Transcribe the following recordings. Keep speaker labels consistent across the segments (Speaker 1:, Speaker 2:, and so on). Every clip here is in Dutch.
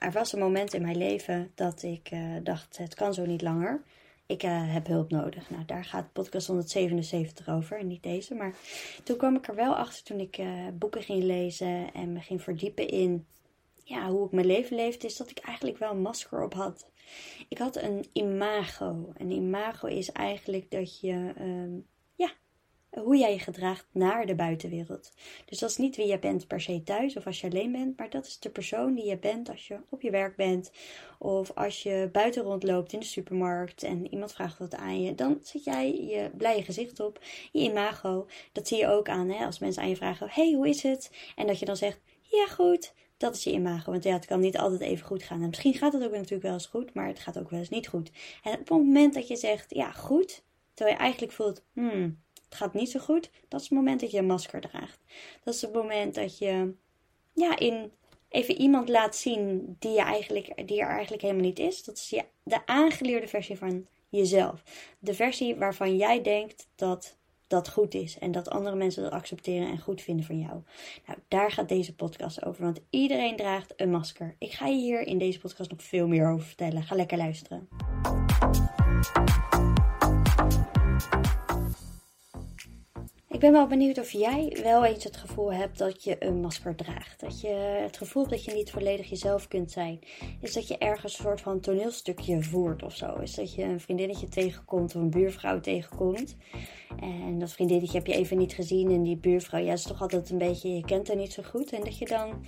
Speaker 1: er was een moment in mijn leven dat ik uh, dacht: het kan zo niet langer. Ik uh, heb hulp nodig. Nou, daar gaat podcast 177 over en niet deze. Maar toen kwam ik er wel achter toen ik uh, boeken ging lezen en me ging verdiepen in ja, hoe ik mijn leven leefde, is dat ik eigenlijk wel een masker op had. Ik had een imago. Een imago is eigenlijk dat je um, hoe jij je gedraagt naar de buitenwereld. Dus dat is niet wie je bent per se thuis of als je alleen bent, maar dat is de persoon die je bent als je op je werk bent of als je buiten rondloopt in de supermarkt en iemand vraagt wat aan je. Dan zet jij je blije gezicht op, je imago. Dat zie je ook aan hè, als mensen aan je vragen: hey, hoe is het? En dat je dan zegt: ja, goed. Dat is je imago. Want ja, het kan niet altijd even goed gaan. En misschien gaat het ook natuurlijk wel eens goed, maar het gaat ook wel eens niet goed. En op het moment dat je zegt: ja, goed. Terwijl je eigenlijk voelt: hmm, het gaat niet zo goed, dat is het moment dat je een masker draagt. Dat is het moment dat je ja, in even iemand laat zien die, je eigenlijk, die er eigenlijk helemaal niet is. Dat is de aangeleerde versie van jezelf. De versie waarvan jij denkt dat dat goed is en dat andere mensen dat accepteren en goed vinden van jou. Nou, daar gaat deze podcast over, want iedereen draagt een masker. Ik ga je hier in deze podcast nog veel meer over vertellen. Ga lekker luisteren. Ik ben wel benieuwd of jij wel eens het gevoel hebt dat je een masker draagt. Dat je het gevoel hebt dat je niet volledig jezelf kunt zijn. Is dat je ergens een soort van toneelstukje voert of zo. Is dat je een vriendinnetje tegenkomt of een buurvrouw tegenkomt. En dat vriendinnetje heb je even niet gezien. En die buurvrouw, ja, is toch altijd een beetje, je kent haar niet zo goed. En dat je dan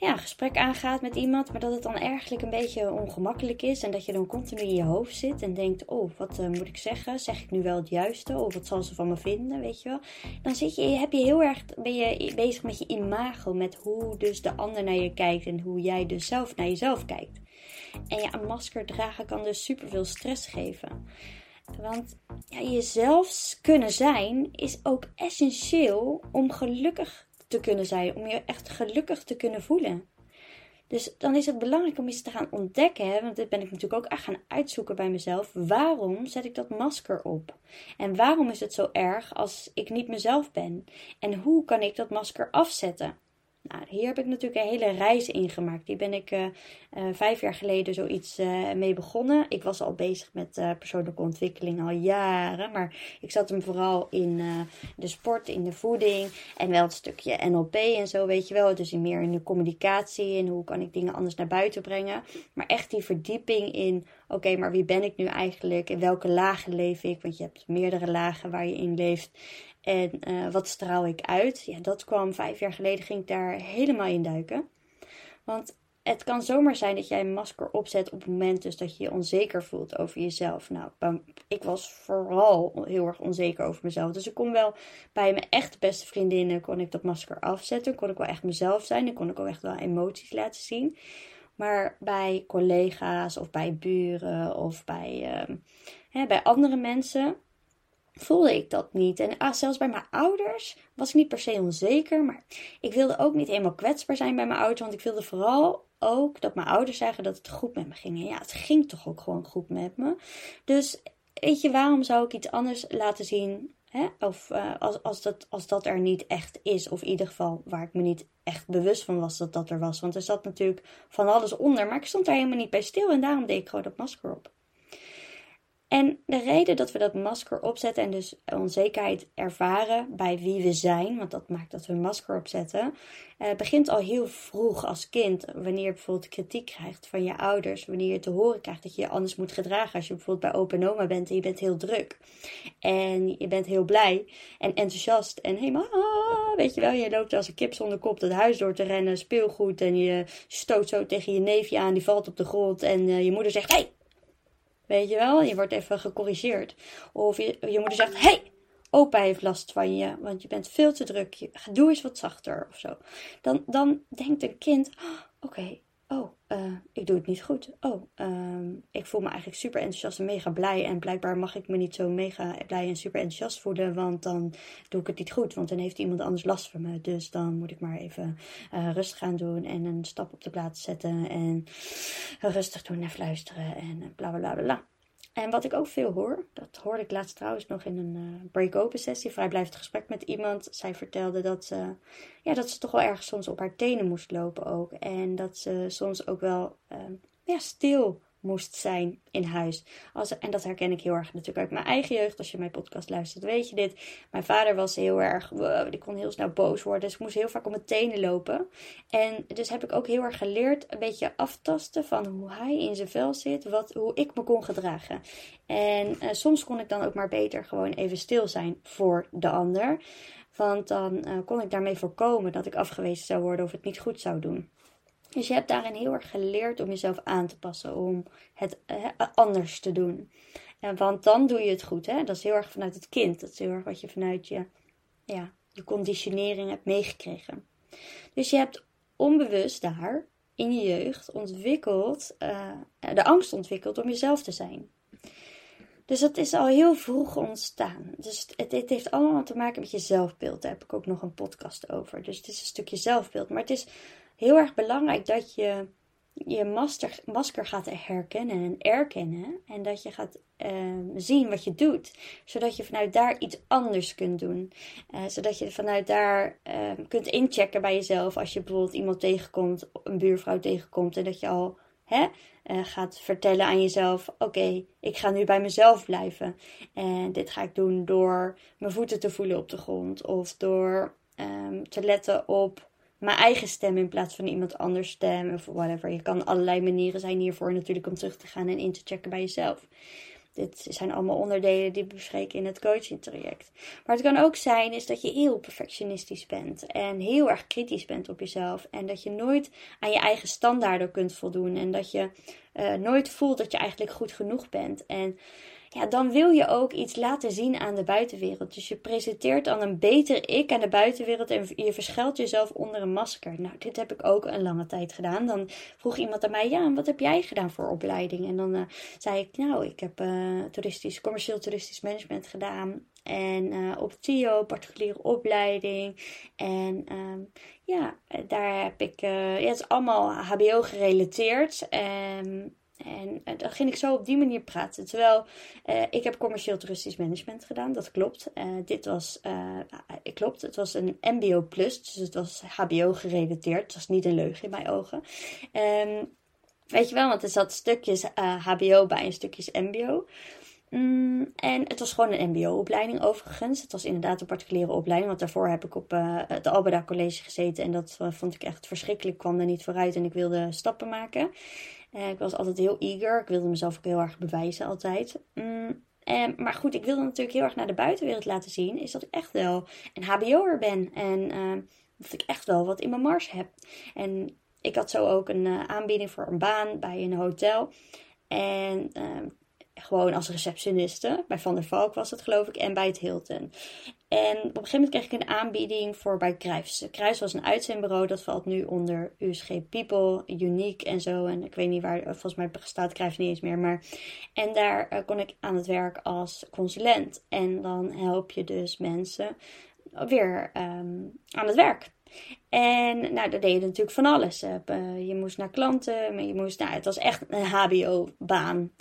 Speaker 1: ja, gesprek aangaat met iemand, maar dat het dan eigenlijk een beetje ongemakkelijk is en dat je dan continu in je hoofd zit en denkt, oh, wat uh, moet ik zeggen? Zeg ik nu wel het juiste? Of wat zal ze van me vinden, weet je wel? Dan zit je, heb je heel erg, ben je bezig met je imago, met hoe dus de ander naar je kijkt en hoe jij dus zelf naar jezelf kijkt. En ja, een masker dragen kan dus superveel stress geven. Want ja, jezelf kunnen zijn is ook essentieel om gelukkig te kunnen zijn, om je echt gelukkig te kunnen voelen. Dus dan is het belangrijk om eens te gaan ontdekken, hè, want dit ben ik natuurlijk ook echt gaan uitzoeken bij mezelf. Waarom zet ik dat masker op? En waarom is het zo erg als ik niet mezelf ben? En hoe kan ik dat masker afzetten? Nou, hier heb ik natuurlijk een hele reis in gemaakt. Die ben ik uh, uh, vijf jaar geleden zoiets uh, mee begonnen. Ik was al bezig met persoonlijke ontwikkeling al jaren. Maar ik zat hem vooral in de sport, in de voeding. En wel een stukje NLP en zo, weet je wel. Dus meer in de communicatie en hoe kan ik dingen anders naar buiten brengen. Maar echt die verdieping in, oké, maar wie ben ik nu eigenlijk? In welke lagen leef ik? Want je hebt meerdere lagen waar je in leeft. En uh, wat straal ik uit? Ja, dat kwam vijf jaar geleden, ging ik daar helemaal in duiken. Want het kan zomaar zijn dat jij een masker opzet op het moment dus dat je je onzeker voelt over jezelf. Nou, ik was vooral heel erg onzeker over mezelf. Dus ik kon wel bij mijn echt beste vriendinnen kon ik dat masker afzetten. Kon ik wel echt mezelf zijn. Dan kon ik ook echt wel emoties laten zien. Maar bij collega's of bij buren of bij, uh, hè, bij andere mensen voelde ik dat niet. En ah, zelfs bij mijn ouders was ik niet per se onzeker. Maar ik wilde ook niet helemaal kwetsbaar zijn bij mijn ouders. Want ik wilde vooral ook dat mijn ouders zeggen dat het goed met me ging. En ja, het ging toch ook gewoon goed met me. Dus weet je, waarom zou ik iets anders laten zien? Hè? Of uh, als, als, dat, als dat er niet echt is. Of in ieder geval waar ik me niet echt bewust van was dat dat er was. Want er zat natuurlijk van alles onder. Maar ik stond daar helemaal niet bij stil. En daarom deed ik gewoon dat masker op. En de reden dat we dat masker opzetten en dus onzekerheid ervaren bij wie we zijn, want dat maakt dat we een masker opzetten, eh, begint al heel vroeg als kind. Wanneer je bijvoorbeeld kritiek krijgt van je ouders, wanneer je te horen krijgt dat je je anders moet gedragen. Als je bijvoorbeeld bij open oma bent en je bent heel druk en je bent heel blij en enthousiast en helemaal, ah, weet je wel, je loopt als een kip zonder kop het huis door te rennen, speelgoed en je stoot zo tegen je neefje aan, die valt op de grond en uh, je moeder zegt, hey, Weet je wel? Je wordt even gecorrigeerd. Of je, je moeder zegt: hey, opa heeft last van je, want je bent veel te druk. doe eens wat zachter of zo. Dan, dan denkt een kind: oh, oké, oh, uh, ik doe het niet goed. Oh, uh, ik voel me eigenlijk super enthousiast en mega blij. En blijkbaar mag ik me niet zo mega blij en super enthousiast voelen, want dan doe ik het niet goed. Want dan heeft iemand anders last van me. Dus dan moet ik maar even uh, rustig gaan doen en een stap op de plaats zetten. En rustig doen en fluisteren en bla bla bla bla. En wat ik ook veel hoor, dat hoorde ik laatst trouwens nog in een uh, break-open sessie, vrijblijvend gesprek met iemand. Zij vertelde dat ze, ja, dat ze toch wel ergens soms op haar tenen moest lopen ook. En dat ze soms ook wel uh, ja, stil moest zijn in huis. Als, en dat herken ik heel erg natuurlijk uit mijn eigen jeugd. Als je mijn podcast luistert, weet je dit. Mijn vader was heel erg, wow, die kon heel snel boos worden. Dus ik moest heel vaak op mijn tenen lopen. En dus heb ik ook heel erg geleerd een beetje aftasten van hoe hij in zijn vel zit. Wat, hoe ik me kon gedragen. En eh, soms kon ik dan ook maar beter gewoon even stil zijn voor de ander. Want dan uh, kon ik daarmee voorkomen dat ik afgewezen zou worden of het niet goed zou doen. Dus je hebt daarin heel erg geleerd om jezelf aan te passen, om het anders te doen. En want dan doe je het goed. Hè? Dat is heel erg vanuit het kind. Dat is heel erg wat je vanuit je, ja, je conditionering hebt meegekregen. Dus je hebt onbewust daar in je jeugd ontwikkeld, uh, de angst ontwikkeld om jezelf te zijn. Dus dat is al heel vroeg ontstaan. Dus het, het, heeft allemaal te maken met je zelfbeeld. Daar heb ik ook nog een podcast over. Dus het is een stukje zelfbeeld. Maar het is heel erg belangrijk dat je je masker gaat herkennen en erkennen. En dat je gaat ehm, zien wat je doet. Zodat je vanuit daar iets anders kunt doen. Uh, zodat je vanuit daar ehm, kunt inchecken bij jezelf. Als je bijvoorbeeld iemand tegenkomt, een buurvrouw tegenkomt. En dat je al hè, uh, gaat vertellen aan jezelf: Oké, ik ga nu bij mezelf blijven. En dit ga ik doen door mijn voeten te voelen op de grond. Of door um, te letten op mijn eigen stem in plaats van iemand anders stem of whatever. Je kan allerlei manieren zijn hiervoor natuurlijk om terug te gaan en in te checken bij jezelf. Dit zijn allemaal onderdelen die we bespreken in het coaching traject. Maar het kan ook zijn is dat je heel perfectionistisch bent en heel erg kritisch bent op jezelf. En dat je nooit aan je eigen standaarden kunt voldoen. En dat je uh, nooit voelt dat je eigenlijk goed genoeg bent. En ja, dan wil je ook iets laten zien aan de buitenwereld. Dus je presenteert dan een beter ik aan de buitenwereld en je verschuilt jezelf onder een masker. Nou, dit heb ik ook een lange tijd gedaan. Dan vroeg iemand aan mij, ja, wat heb jij gedaan voor opleiding? En dan uh, zei ik, nou, ik heb uh, toeristisch, commercieel toeristisch management gedaan. En uh, op TIO, particuliere opleiding. En um, ja, daar heb ik, ja, het is allemaal HBO gerelateerd. En en uh, dan ging ik zo op die manier praten. Terwijl uh, ik heb commercieel toeristisch management gedaan, dat klopt. Uh, dit was, klopt, het was een MBO plus, dus het was HBO gerelateerd. Het was niet een leugen in mijn ogen. Um, weet je wel, want er zat stukjes HBO bij en stukjes MBO. Mm, en het was gewoon een MBO-opleiding overigens. Het was inderdaad een particuliere opleiding. Want daarvoor heb ik op uh, het Albeda College gezeten. En dat vond ik echt verschrikkelijk. Ik kwam er niet vooruit en ik wilde stappen maken. Uh, ik was altijd heel eager. Ik wilde mezelf ook heel erg bewijzen altijd. Mm, en, maar goed, ik wilde natuurlijk heel erg naar de buitenwereld laten zien. Is dat ik echt wel een HBO'er ben. En uh, dat ik echt wel wat in mijn mars heb. En ik had zo ook een aanbieding voor een baan bij een hotel. En gewoon als receptioniste. Bij Van der Valk was het geloof ik. En bij het Hilton. En op een gegeven moment kreeg ik een aanbieding voor bij Kruis. Kruis was een uitzendbureau. Dat valt nu onder USG People, Unique en zo. En ik weet niet waar, volgens mij bestaat Kruis niet eens meer. Maar, en daar uh, kon ik aan het werk als consulent. En dan help je dus mensen weer um, aan het werk. En nou, daar deed je natuurlijk van alles. Eh, je moest naar klanten, je moest, nou, het was echt een HBO-baan.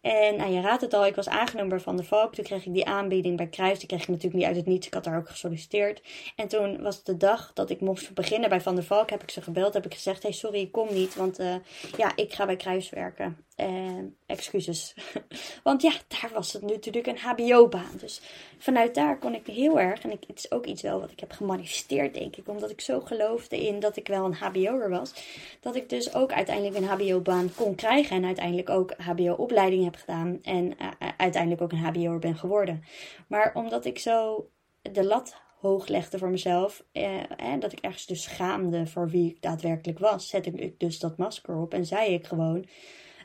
Speaker 1: En nou, je raadt het al, ik was aangenomen bij Van der Valk. Toen kreeg ik die aanbieding bij Kruis. Die kreeg ik natuurlijk niet uit het niets. Ik had daar ook gesolliciteerd. En toen was het de dag dat ik mocht beginnen bij Van der Valk. Heb ik ze gebeld, heb ik gezegd, hey sorry, ik kom niet. Want uh, ja, ik ga bij Kruis werken. En excuses. want ja, daar was het natuurlijk een HBO-baan. Dus vanuit daar kon ik heel erg, en ik, het is ook iets wel wat ik heb gemanifesteerd, denk ik. Omdat ik zo geloofde in dat ik wel een HBO'er was. Dat ik dus ook uiteindelijk een HBO-baan kon krijgen. En uiteindelijk ook HBO-opleiding heb gedaan. En uh, uiteindelijk ook een HBO'er ben geworden. Maar omdat ik zo de lat hoog legde voor mezelf. Eh, dat ik ergens dus schaamde voor wie ik daadwerkelijk was. Zette ik dus dat masker op en zei ik gewoon.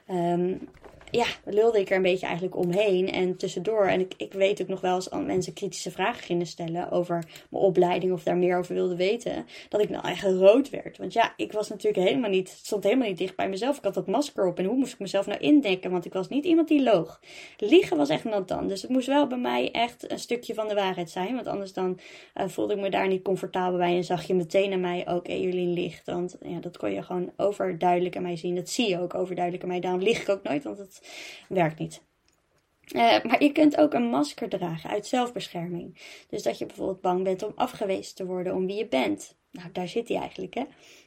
Speaker 1: Um, ja, lulde ik er een beetje eigenlijk omheen en tussendoor. En ik, ik weet ook nog wel als mensen kritische vragen gingen stellen over mijn opleiding of daar meer over wilden weten, dat ik nou eigenlijk rood werd. Want ja, ik was natuurlijk helemaal niet, stond helemaal niet dicht bij mezelf. Ik had dat masker op en hoe moest ik mezelf nou indekken? Want ik was niet iemand die loog. Liegen was echt een dan. Dus het moest wel bij mij echt een stukje van de waarheid zijn. Want anders dan uh, voelde ik me daar niet comfortabel bij en zag je meteen aan mij, oké, okay, jullie liegt. Want ja, dat kon je gewoon overduidelijk aan mij zien. Dat zie je ook overduidelijk aan mij. Daarom lieg ik ook nooit, want het werkt niet. Uh, maar je kunt ook een masker dragen uit zelfbescherming. Dus dat je bijvoorbeeld bang bent om afgewezen te worden om wie je bent. Nou, daar zit hij eigenlijk, hè.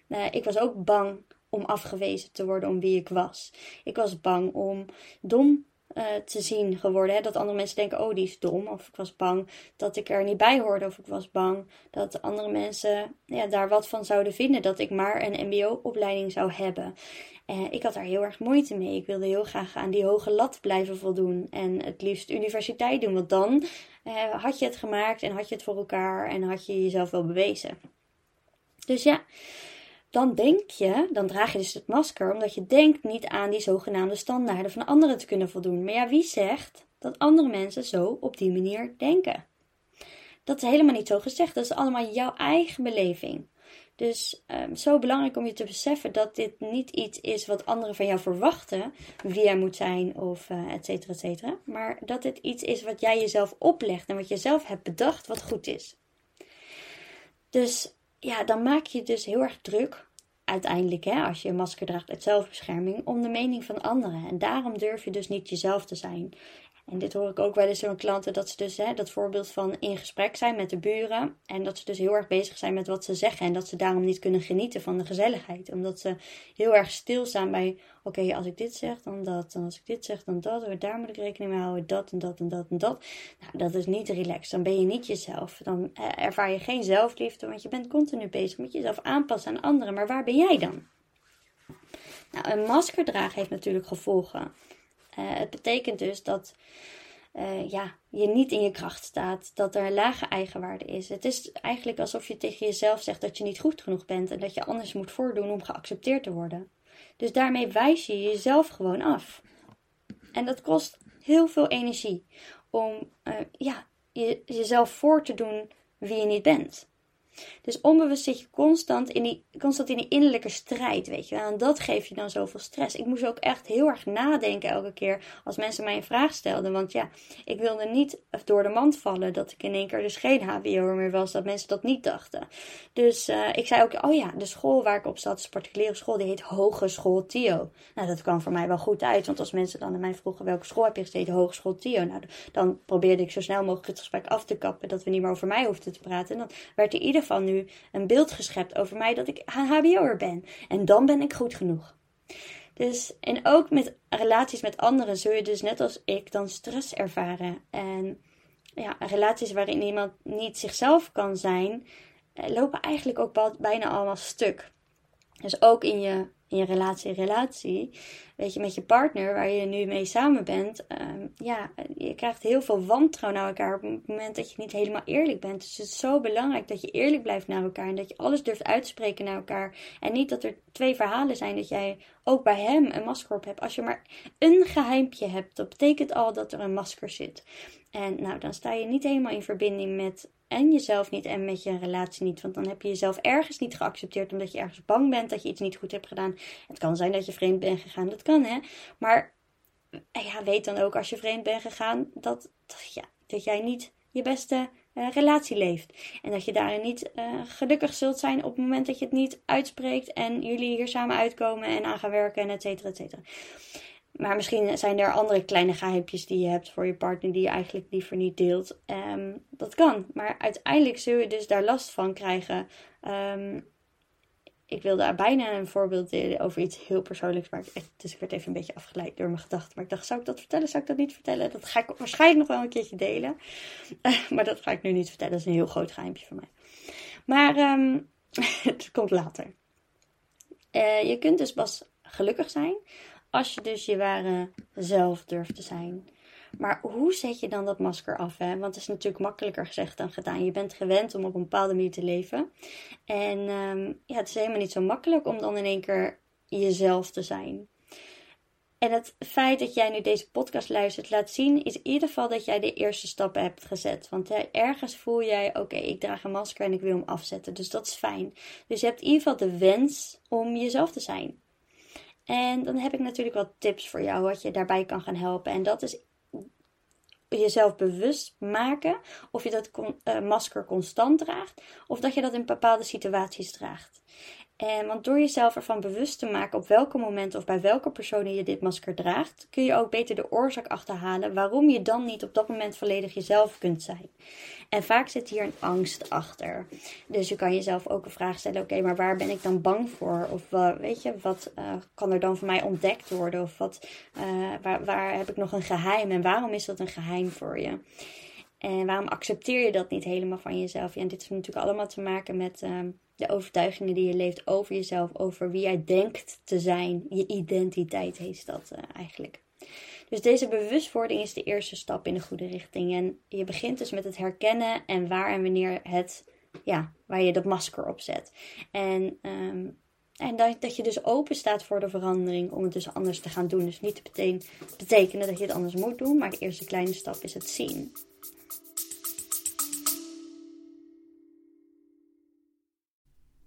Speaker 1: Uh, ik was ook bang om afgewezen te worden om wie ik was. Ik was bang om dom uh, te zien geworden. Hè? Dat andere mensen denken, oh die is dom. Of ik was bang dat ik er niet bij hoorde. Of ik was bang dat andere mensen ja, daar wat van zouden vinden. Dat ik maar een mbo-opleiding zou hebben. Uh, ik had daar heel erg moeite mee. Ik wilde heel graag aan die hoge lat blijven voldoen. En het liefst universiteit doen. Want dan uh, had je het gemaakt en had je het voor elkaar. En had je jezelf wel bewezen. Dus ja, dan denk je, dan draag je dus het masker, omdat je denkt niet aan die zogenaamde standaarden van anderen te kunnen voldoen. Maar ja, wie zegt dat andere mensen zo op die manier denken? Dat is helemaal niet zo gezegd. Dat is allemaal jouw eigen beleving. Dus um, zo belangrijk om je te beseffen dat dit niet iets is wat anderen van jou verwachten, wie jij moet zijn of uh, et cetera, et cetera. Maar dat dit iets is wat jij jezelf oplegt en wat je zelf hebt bedacht wat goed is. Dus ja, dan maak je dus heel erg druk, uiteindelijk, hè, als je een masker draagt uit zelfbescherming, om de mening van anderen. En daarom durf je dus niet jezelf te zijn. En dit hoor ik ook wel eens van klanten, dat ze dus hè, dat voorbeeld van in gesprek zijn met de buren. En dat ze dus heel erg bezig zijn met wat ze zeggen. En dat ze daarom niet kunnen genieten van de gezelligheid. Omdat ze heel erg stilstaan bij, oké, als ik dit zeg, dan dat. En als ik dit zeg, dan dat. Daar moet ik rekening mee houden, dat en dat en dat en dat. Nou, dat is niet relaxed. Dan ben je niet jezelf. Dan eh, ervaar je geen zelfliefde, want je bent continu bezig met jezelf aanpassen aan anderen. Maar waar ben jij dan? Nou, een masker dragen heeft natuurlijk gevolgen. Uh, het betekent dus dat uh, ja, je niet in je kracht staat, dat er lage eigenwaarde is. Het is eigenlijk alsof je tegen jezelf zegt dat je niet goed genoeg bent en dat je anders moet voordoen om geaccepteerd te worden. Dus daarmee wijs je jezelf gewoon af. En dat kost heel veel energie om uh, ja, je, jezelf voor te doen wie je niet bent. Dus onbewust zit je constant in die, constant in die innerlijke strijd, weet je. En dat geeft je dan zoveel stress. Ik moest ook echt heel erg nadenken elke keer als mensen mij een vraag stelden. Want ja, ik wilde niet door de mand vallen dat ik in één keer dus geen HBO meer was. Dat mensen dat niet dachten. Dus uh, ik zei ook, oh ja, de school waar ik op zat, is particuliere school, die heet Hogeschool Tio. Nou, dat kwam voor mij wel goed uit. Want als mensen dan aan mij vroegen, welke school heb je gezeten? Hogeschool Tio. Nou, dan probeerde ik zo snel mogelijk het gesprek af te kappen. Dat we niet meer over mij hoefden te praten. En dan werd er ieder geval nu een beeld geschept over mij dat ik een HBO'er ben. En dan ben ik goed genoeg. Dus, en ook met relaties met anderen zul je dus net als ik dan stress ervaren. En ja, relaties waarin iemand niet zichzelf kan zijn, eh, lopen eigenlijk ook bijna allemaal stuk. Dus ook in je in je relatie, relatie, weet je, met je partner waar je nu mee samen bent, um, ja, je krijgt heel veel wantrouwen naar elkaar op het moment dat je niet helemaal eerlijk bent. Dus het is zo belangrijk dat je eerlijk blijft naar elkaar en dat je alles durft uitspreken naar elkaar. En niet dat er twee verhalen zijn dat jij ook bij hem een masker op hebt. Als je maar een geheimpje hebt, dat betekent al dat er een masker zit. En nou, dan sta je niet helemaal in verbinding met en jezelf niet en met je relatie niet. Want dan heb je jezelf ergens niet geaccepteerd omdat je ergens bang bent dat je iets niet goed hebt gedaan. Het kan zijn dat je vreemd bent gegaan, dat kan hè. Maar ja, weet dan ook als je vreemd bent gegaan dat, ja, dat jij niet je beste uh, relatie leeft. En dat je daarin niet uh, gelukkig zult zijn op het moment dat je het niet uitspreekt en jullie hier samen uitkomen en aan gaan werken en et cetera, et cetera. Maar misschien zijn er andere kleine geheimpjes die je hebt voor je partner die je eigenlijk liever niet deelt. Um, dat kan. Maar uiteindelijk zul je dus daar last van krijgen. Um, ik wilde bijna een voorbeeld delen over iets heel persoonlijks. Maar dus ik werd even een beetje afgeleid door mijn gedachten. Maar ik dacht, zou ik dat vertellen? Zou ik dat niet vertellen? Dat ga ik waarschijnlijk nog wel een keertje delen. Maar dat ga ik nu niet vertellen. Dat is een heel groot geheimpje van mij. Maar um, het komt later. Uh, je kunt dus pas gelukkig zijn als je dus je ware zelf durft te zijn. Maar hoe zet je dan dat masker af? Hè? Want het is natuurlijk makkelijker gezegd dan gedaan. Je bent gewend om op een bepaalde manier te leven. En um, ja, het is helemaal niet zo makkelijk om dan in één keer jezelf te zijn. En het feit dat jij nu deze podcast luistert laat zien, is in ieder geval dat jij de eerste stappen hebt gezet. Want ergens voel jij, oké, ik draag een masker en ik wil hem afzetten. Dus dat is fijn. Dus je hebt in ieder geval de wens om jezelf te zijn. En dan heb ik natuurlijk wat tips voor jou wat je daarbij kan gaan helpen. En dat is jezelf bewust maken of je dat uh, masker constant draagt of dat je dat in bepaalde situaties draagt. En want door jezelf ervan bewust te maken op welke momenten of bij welke personen je dit masker draagt, kun je ook beter de oorzaak achterhalen waarom je dan niet op dat moment volledig jezelf kunt zijn. En vaak zit hier een angst achter. Dus je kan jezelf ook een vraag stellen: oké, maar waar ben ik dan bang voor? Of weet je, wat uh, kan er dan voor mij ontdekt worden? Of wat, uh, waar, waar heb ik nog een geheim en waarom is dat een geheim voor je? En waarom accepteer je dat niet helemaal van jezelf? Ja, en dit heeft natuurlijk allemaal te maken met ehm, de overtuigingen die je leeft over jezelf, over wie jij denkt te zijn. Je identiteit heet dat uh, eigenlijk. Dus deze bewustwording is de eerste stap in de goede richting. En je begint dus met het herkennen en waar en wanneer het, ja, waar je dat masker op zet. En, um, en dat, dat je dus open staat voor de verandering om het dus anders te gaan doen. Dus niet te betekenen dat je het anders moet doen, maar de eerste kleine stap is het zien.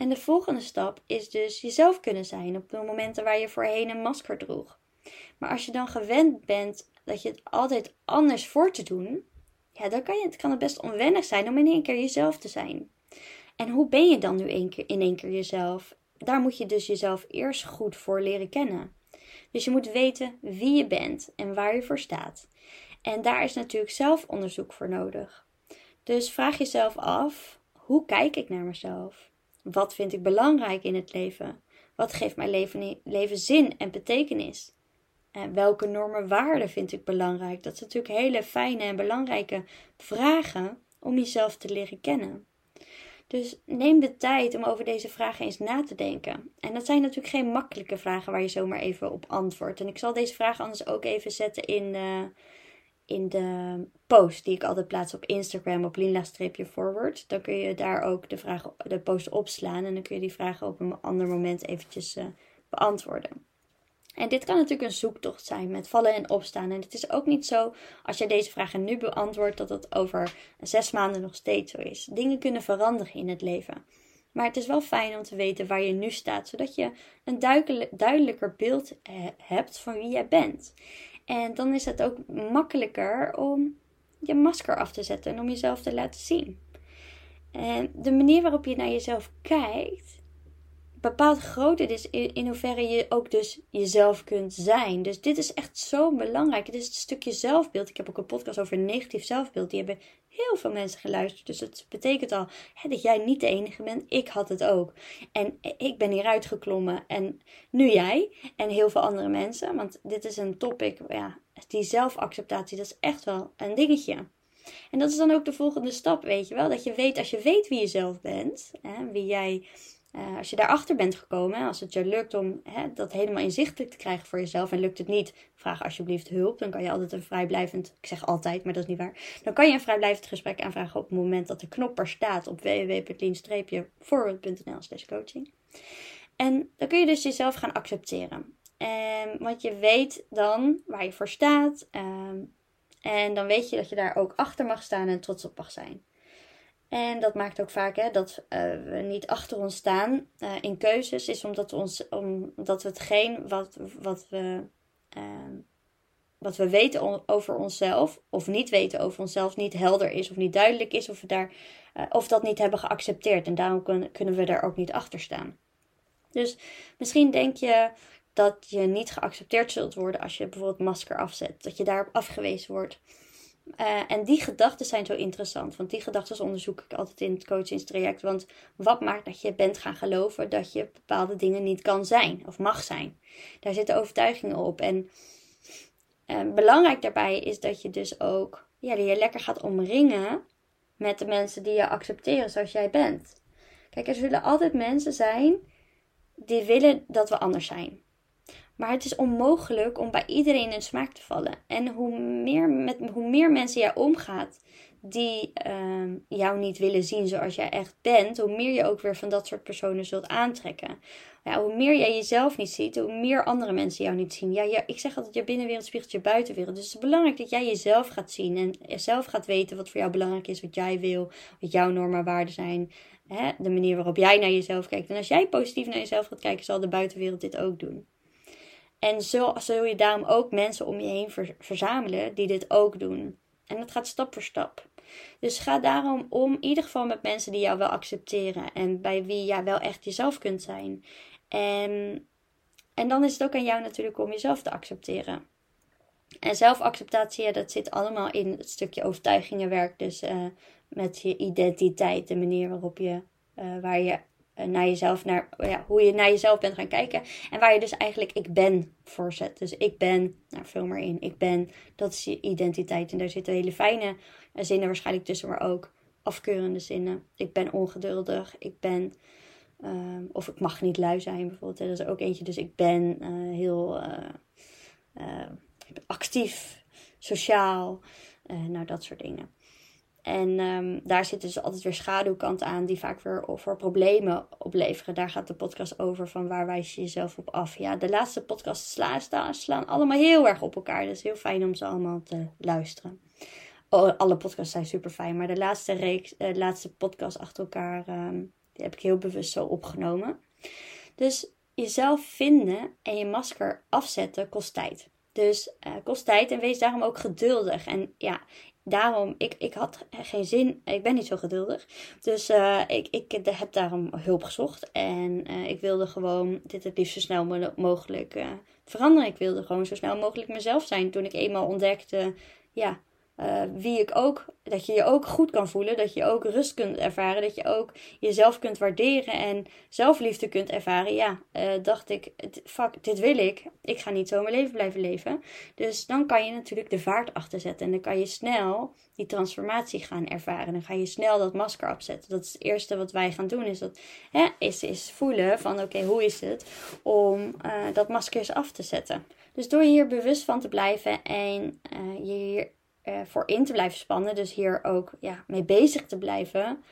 Speaker 1: En de volgende stap is dus jezelf kunnen zijn op de momenten waar je voorheen een masker droeg. Maar als je dan gewend bent dat je het altijd anders voor te doen, ja, dan kan je, het, kan best onwennig zijn om in één keer jezelf te zijn. En hoe ben je dan nu in één keer jezelf? Daar moet je dus jezelf eerst goed voor leren kennen. Dus je moet weten wie je bent en waar je voor staat. En daar is natuurlijk zelfonderzoek voor nodig. Dus vraag jezelf af: hoe kijk ik naar mezelf? Wat vind ik belangrijk in het leven? Wat geeft mijn leven, leven zin en betekenis? En welke normen waarden vind ik belangrijk? Dat zijn natuurlijk hele fijne en belangrijke vragen om jezelf te leren kennen. Dus neem de tijd om over deze vragen eens na te denken. En dat zijn natuurlijk geen makkelijke vragen waar je zomaar even op antwoordt. En ik zal deze vragen anders ook even zetten in, uh, in de post die ik altijd plaats op Instagram op linla-forward. Dan kun je daar ook de, vraag, de post opslaan en dan kun je die vragen op een ander moment eventjes uh, beantwoorden. En dit kan natuurlijk een zoektocht zijn met vallen en opstaan. En het is ook niet zo, als je deze vragen nu beantwoordt, dat het over zes maanden nog steeds zo is. Dingen kunnen veranderen in het leven. Maar het is wel fijn om te weten waar je nu staat, zodat je een duidelijker beeld eh, hebt van wie jij bent. En dan is het ook makkelijker om je masker af te zetten en om jezelf te laten zien. En de manier waarop je naar jezelf kijkt, bepaalt groter in hoeverre je ook dus jezelf kunt zijn. Dus dit is echt zo belangrijk. Het is een stukje zelfbeeld. Ik heb ook een podcast over negatief zelfbeeld. Die hebben heel veel mensen geluisterd. Dus het betekent al hè, dat jij niet de enige bent. Ik had het ook. En ik ben hieruit geklommen. En nu jij. En heel veel andere mensen. Want dit is een topic. Ja, die zelfacceptatie, dat is echt wel een dingetje. En dat is dan ook de volgende stap, weet je wel. Dat je weet, als je weet wie je zelf bent. Hè, wie jij uh, als je daarachter bent gekomen, als het je lukt om hè, dat helemaal inzichtelijk te krijgen voor jezelf en lukt het niet, vraag alsjeblieft hulp. Dan kan je altijd een vrijblijvend, ik zeg altijd, maar dat is niet waar. Dan kan je een vrijblijvend gesprek aanvragen op het moment dat de knop er staat op www.lean-forward.nl slash coaching. En dan kun je dus jezelf gaan accepteren. Um, want je weet dan waar je voor staat. Um, en dan weet je dat je daar ook achter mag staan en trots op mag zijn. En dat maakt ook vaak hè, dat uh, we niet achter ons staan uh, in keuzes, is omdat ons, omdat we hetgeen wat, wat, we, uh, wat we weten over onszelf, of niet weten over onszelf, niet helder is of niet duidelijk is, of we daar, eh, of dat niet hebben geaccepteerd. En daarom kun, kunnen we daar ook niet achter staan. Dus misschien denk je dat je niet geaccepteerd zult worden als je bijvoorbeeld masker afzet, dat je daarop afgewezen wordt. Uh, en die gedachten zijn zo interessant. Want die gedachten onderzoek ik altijd in het coachingstraject. Want wat maakt dat je bent gaan geloven dat je bepaalde dingen niet kan zijn of mag zijn? Daar zitten overtuigingen op. En uh, belangrijk daarbij is dat je dus ook ja, je lekker gaat omringen met de mensen die je accepteren zoals jij bent. Kijk, er zullen altijd mensen zijn die willen dat we anders zijn. Maar het is onmogelijk om bij iedereen in smaak te vallen. En hoe meer, met, hoe meer mensen jij omgaat die uh, jou niet willen zien zoals jij echt bent, hoe meer je ook weer van dat soort personen zult aantrekken. Ja, hoe meer jij jezelf niet ziet, hoe meer andere mensen jou niet zien. Ja, ja, ik zeg altijd, je binnenwereld spiegelt je buitenwereld. Dus het is belangrijk dat jij jezelf gaat zien en zelf gaat weten wat voor jou belangrijk is, wat jij wil, wat jouw normen en waarden zijn. Hè? De manier waarop jij naar jezelf kijkt. En als jij positief naar jezelf gaat kijken, zal de buitenwereld dit ook doen. En zo zul je daarom ook mensen om je heen verzamelen die dit ook doen. En dat gaat stap voor stap. Dus ga daarom om, in ieder geval met mensen die jou wel accepteren en bij wie jij wel echt jezelf kunt zijn. En, en dan is het ook aan jou natuurlijk om jezelf te accepteren. En zelfacceptatie, dat zit allemaal in het stukje overtuigingenwerk. Dus uh, met je identiteit, de manier waarop je, uh, waar je naar jezelf, naar, ja, hoe je naar jezelf bent gaan kijken. En waar je dus eigenlijk ik ben voor zet. Dus ik ben, nou vul maar in, ik ben, dat is je identiteit. En daar zitten hele fijne zinnen waarschijnlijk tussen, maar ook afkeurende zinnen. Ik ben ongeduldig, ik ben, uh, of ik mag niet lui zijn bijvoorbeeld. Dat is ook eentje. Dus ik ben uh, heel actief, sociaal, nou dat soort dingen. En um, daar zitten dus altijd weer schaduwkanten aan die vaak weer voor problemen opleveren. Daar gaat de podcast over van waar wijs je jezelf op af. Ja, de laatste podcasts slaan, slaan allemaal heel erg op elkaar. Dus heel fijn om ze allemaal te luisteren. Oh, alle podcasts zijn super fijn, maar de laatste, reeks, uh, laatste podcast achter elkaar um, die heb ik heel bewust zo opgenomen. Dus jezelf vinden en je masker afzetten kost tijd. Dus uh, kost tijd en wees daarom ook geduldig. En ja, daarom, ik, ik had geen zin, ik ben niet zo geduldig. Dus uh, ik, ik heb daarom hulp gezocht. En uh, ik wilde gewoon dit het liefst zo snel mogelijk uh, veranderen. Ik wilde gewoon zo snel mogelijk mezelf zijn. Toen ik eenmaal ontdekte, ja, uh, wie ik ook, dat je je ook goed kan voelen, dat je ook rust kunt ervaren, dat je ook jezelf kunt waarderen en zelfliefde kunt ervaren. Ja, uh, dacht ik, fuck, dit wil ik. Ik ga niet zo mijn leven blijven leven. Dus dan kan je natuurlijk de vaart achterzetten en dan kan je snel die transformatie gaan ervaren. Dan ga je snel dat masker opzetten. Dat is het eerste wat wij gaan doen, is dat hè, is, is voelen van oké, hoe is het om uh, dat masker eens af te zetten. Dus door hier bewust van te blijven en je hier uh, voor in te blijven spannen, dus hier ook ja, mee bezig te blijven,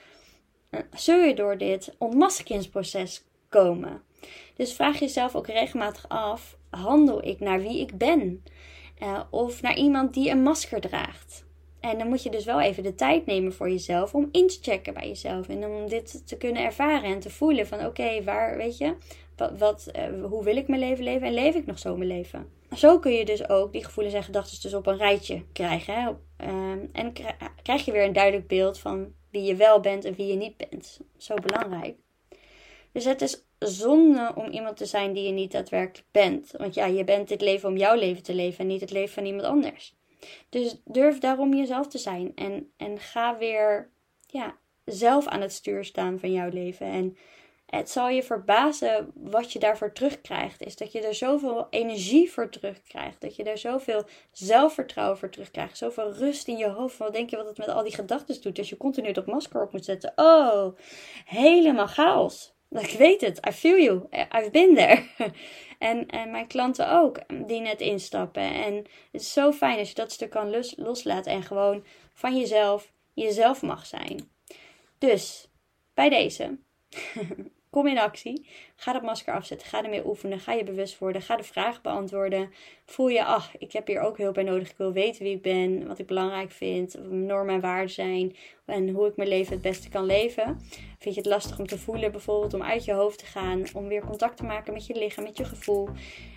Speaker 1: uh, zul je door dit ontmaskeringsproces komen. Dus vraag jezelf ook regelmatig af: handel ik naar wie ik ben? Uh, of naar iemand die een masker draagt? En dan moet je dus wel even de tijd nemen voor jezelf om in te checken bij jezelf. En om dit te kunnen ervaren en te voelen van oké, waar weet je, wat, wat hoe wil ik mijn leven leven en leef ik nog zo mijn leven? Zo kun je dus ook die gevoelens en gedachten dus op een rijtje krijgen. Hè? Um, en krijg je weer een duidelijk beeld van wie je wel bent en wie je niet bent. Zo belangrijk. Dus het is zonde om iemand te zijn die je niet daadwerkelijk bent. Want ja, je bent dit leven om jouw leven te leven en niet het leven van iemand anders. Dus durf daarom jezelf te zijn. En, en ga weer ja, zelf aan het stuur staan van jouw leven. En het zal je verbazen wat je daarvoor terugkrijgt. Is dat je er zoveel energie voor terugkrijgt. Dat je er zoveel zelfvertrouwen voor terugkrijgt. Zoveel rust in je hoofd. Wat denk je wat het met al die gedachten doet als je continu dat masker op moet zetten? Oh, helemaal chaos. Ik weet het. I feel you. I've been there. en, en mijn klanten ook, die net instappen. En het is zo fijn als je dat stuk kan los, loslaten. En gewoon van jezelf, jezelf mag zijn. Dus, bij deze. Kom in actie. Ga dat masker afzetten. Ga ermee oefenen. Ga je bewust worden. Ga de vragen beantwoorden. Voel je, ach, ik heb hier ook hulp bij nodig. Ik wil weten wie ik ben. Wat ik belangrijk vind. Wat mijn normen en waarden zijn. En hoe ik mijn leven het beste kan leven. Vind je het lastig om te voelen bijvoorbeeld. Om uit je hoofd te gaan. Om weer contact te maken met je lichaam. Met je gevoel.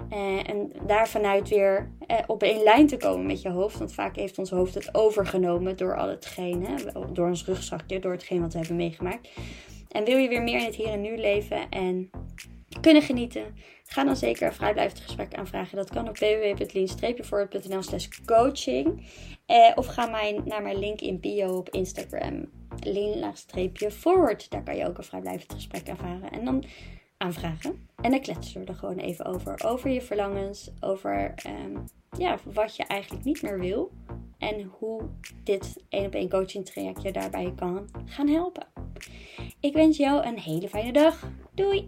Speaker 1: Eh, en daar vanuit weer eh, op één lijn te komen met je hoofd. Want vaak heeft ons hoofd het overgenomen door al hetgeen. Hè, door ons rugzakje. Door hetgeen wat we hebben meegemaakt. En wil je weer meer in het hier en nu leven en kunnen genieten? Ga dan zeker een vrijblijvend gesprek aanvragen. Dat kan op www.lean-forward.nl slash coaching. Eh, of ga naar mijn link in bio op Instagram. lean-forward. Daar kan je ook een vrijblijvend gesprek aanvragen. En dan aanvragen. En dan kletsen we er gewoon even over. Over je verlangens. Over um, ja, wat je eigenlijk niet meer wil. En hoe dit één op één coaching traject je daarbij kan gaan helpen. Ik wens jou een hele fijne dag. Doei!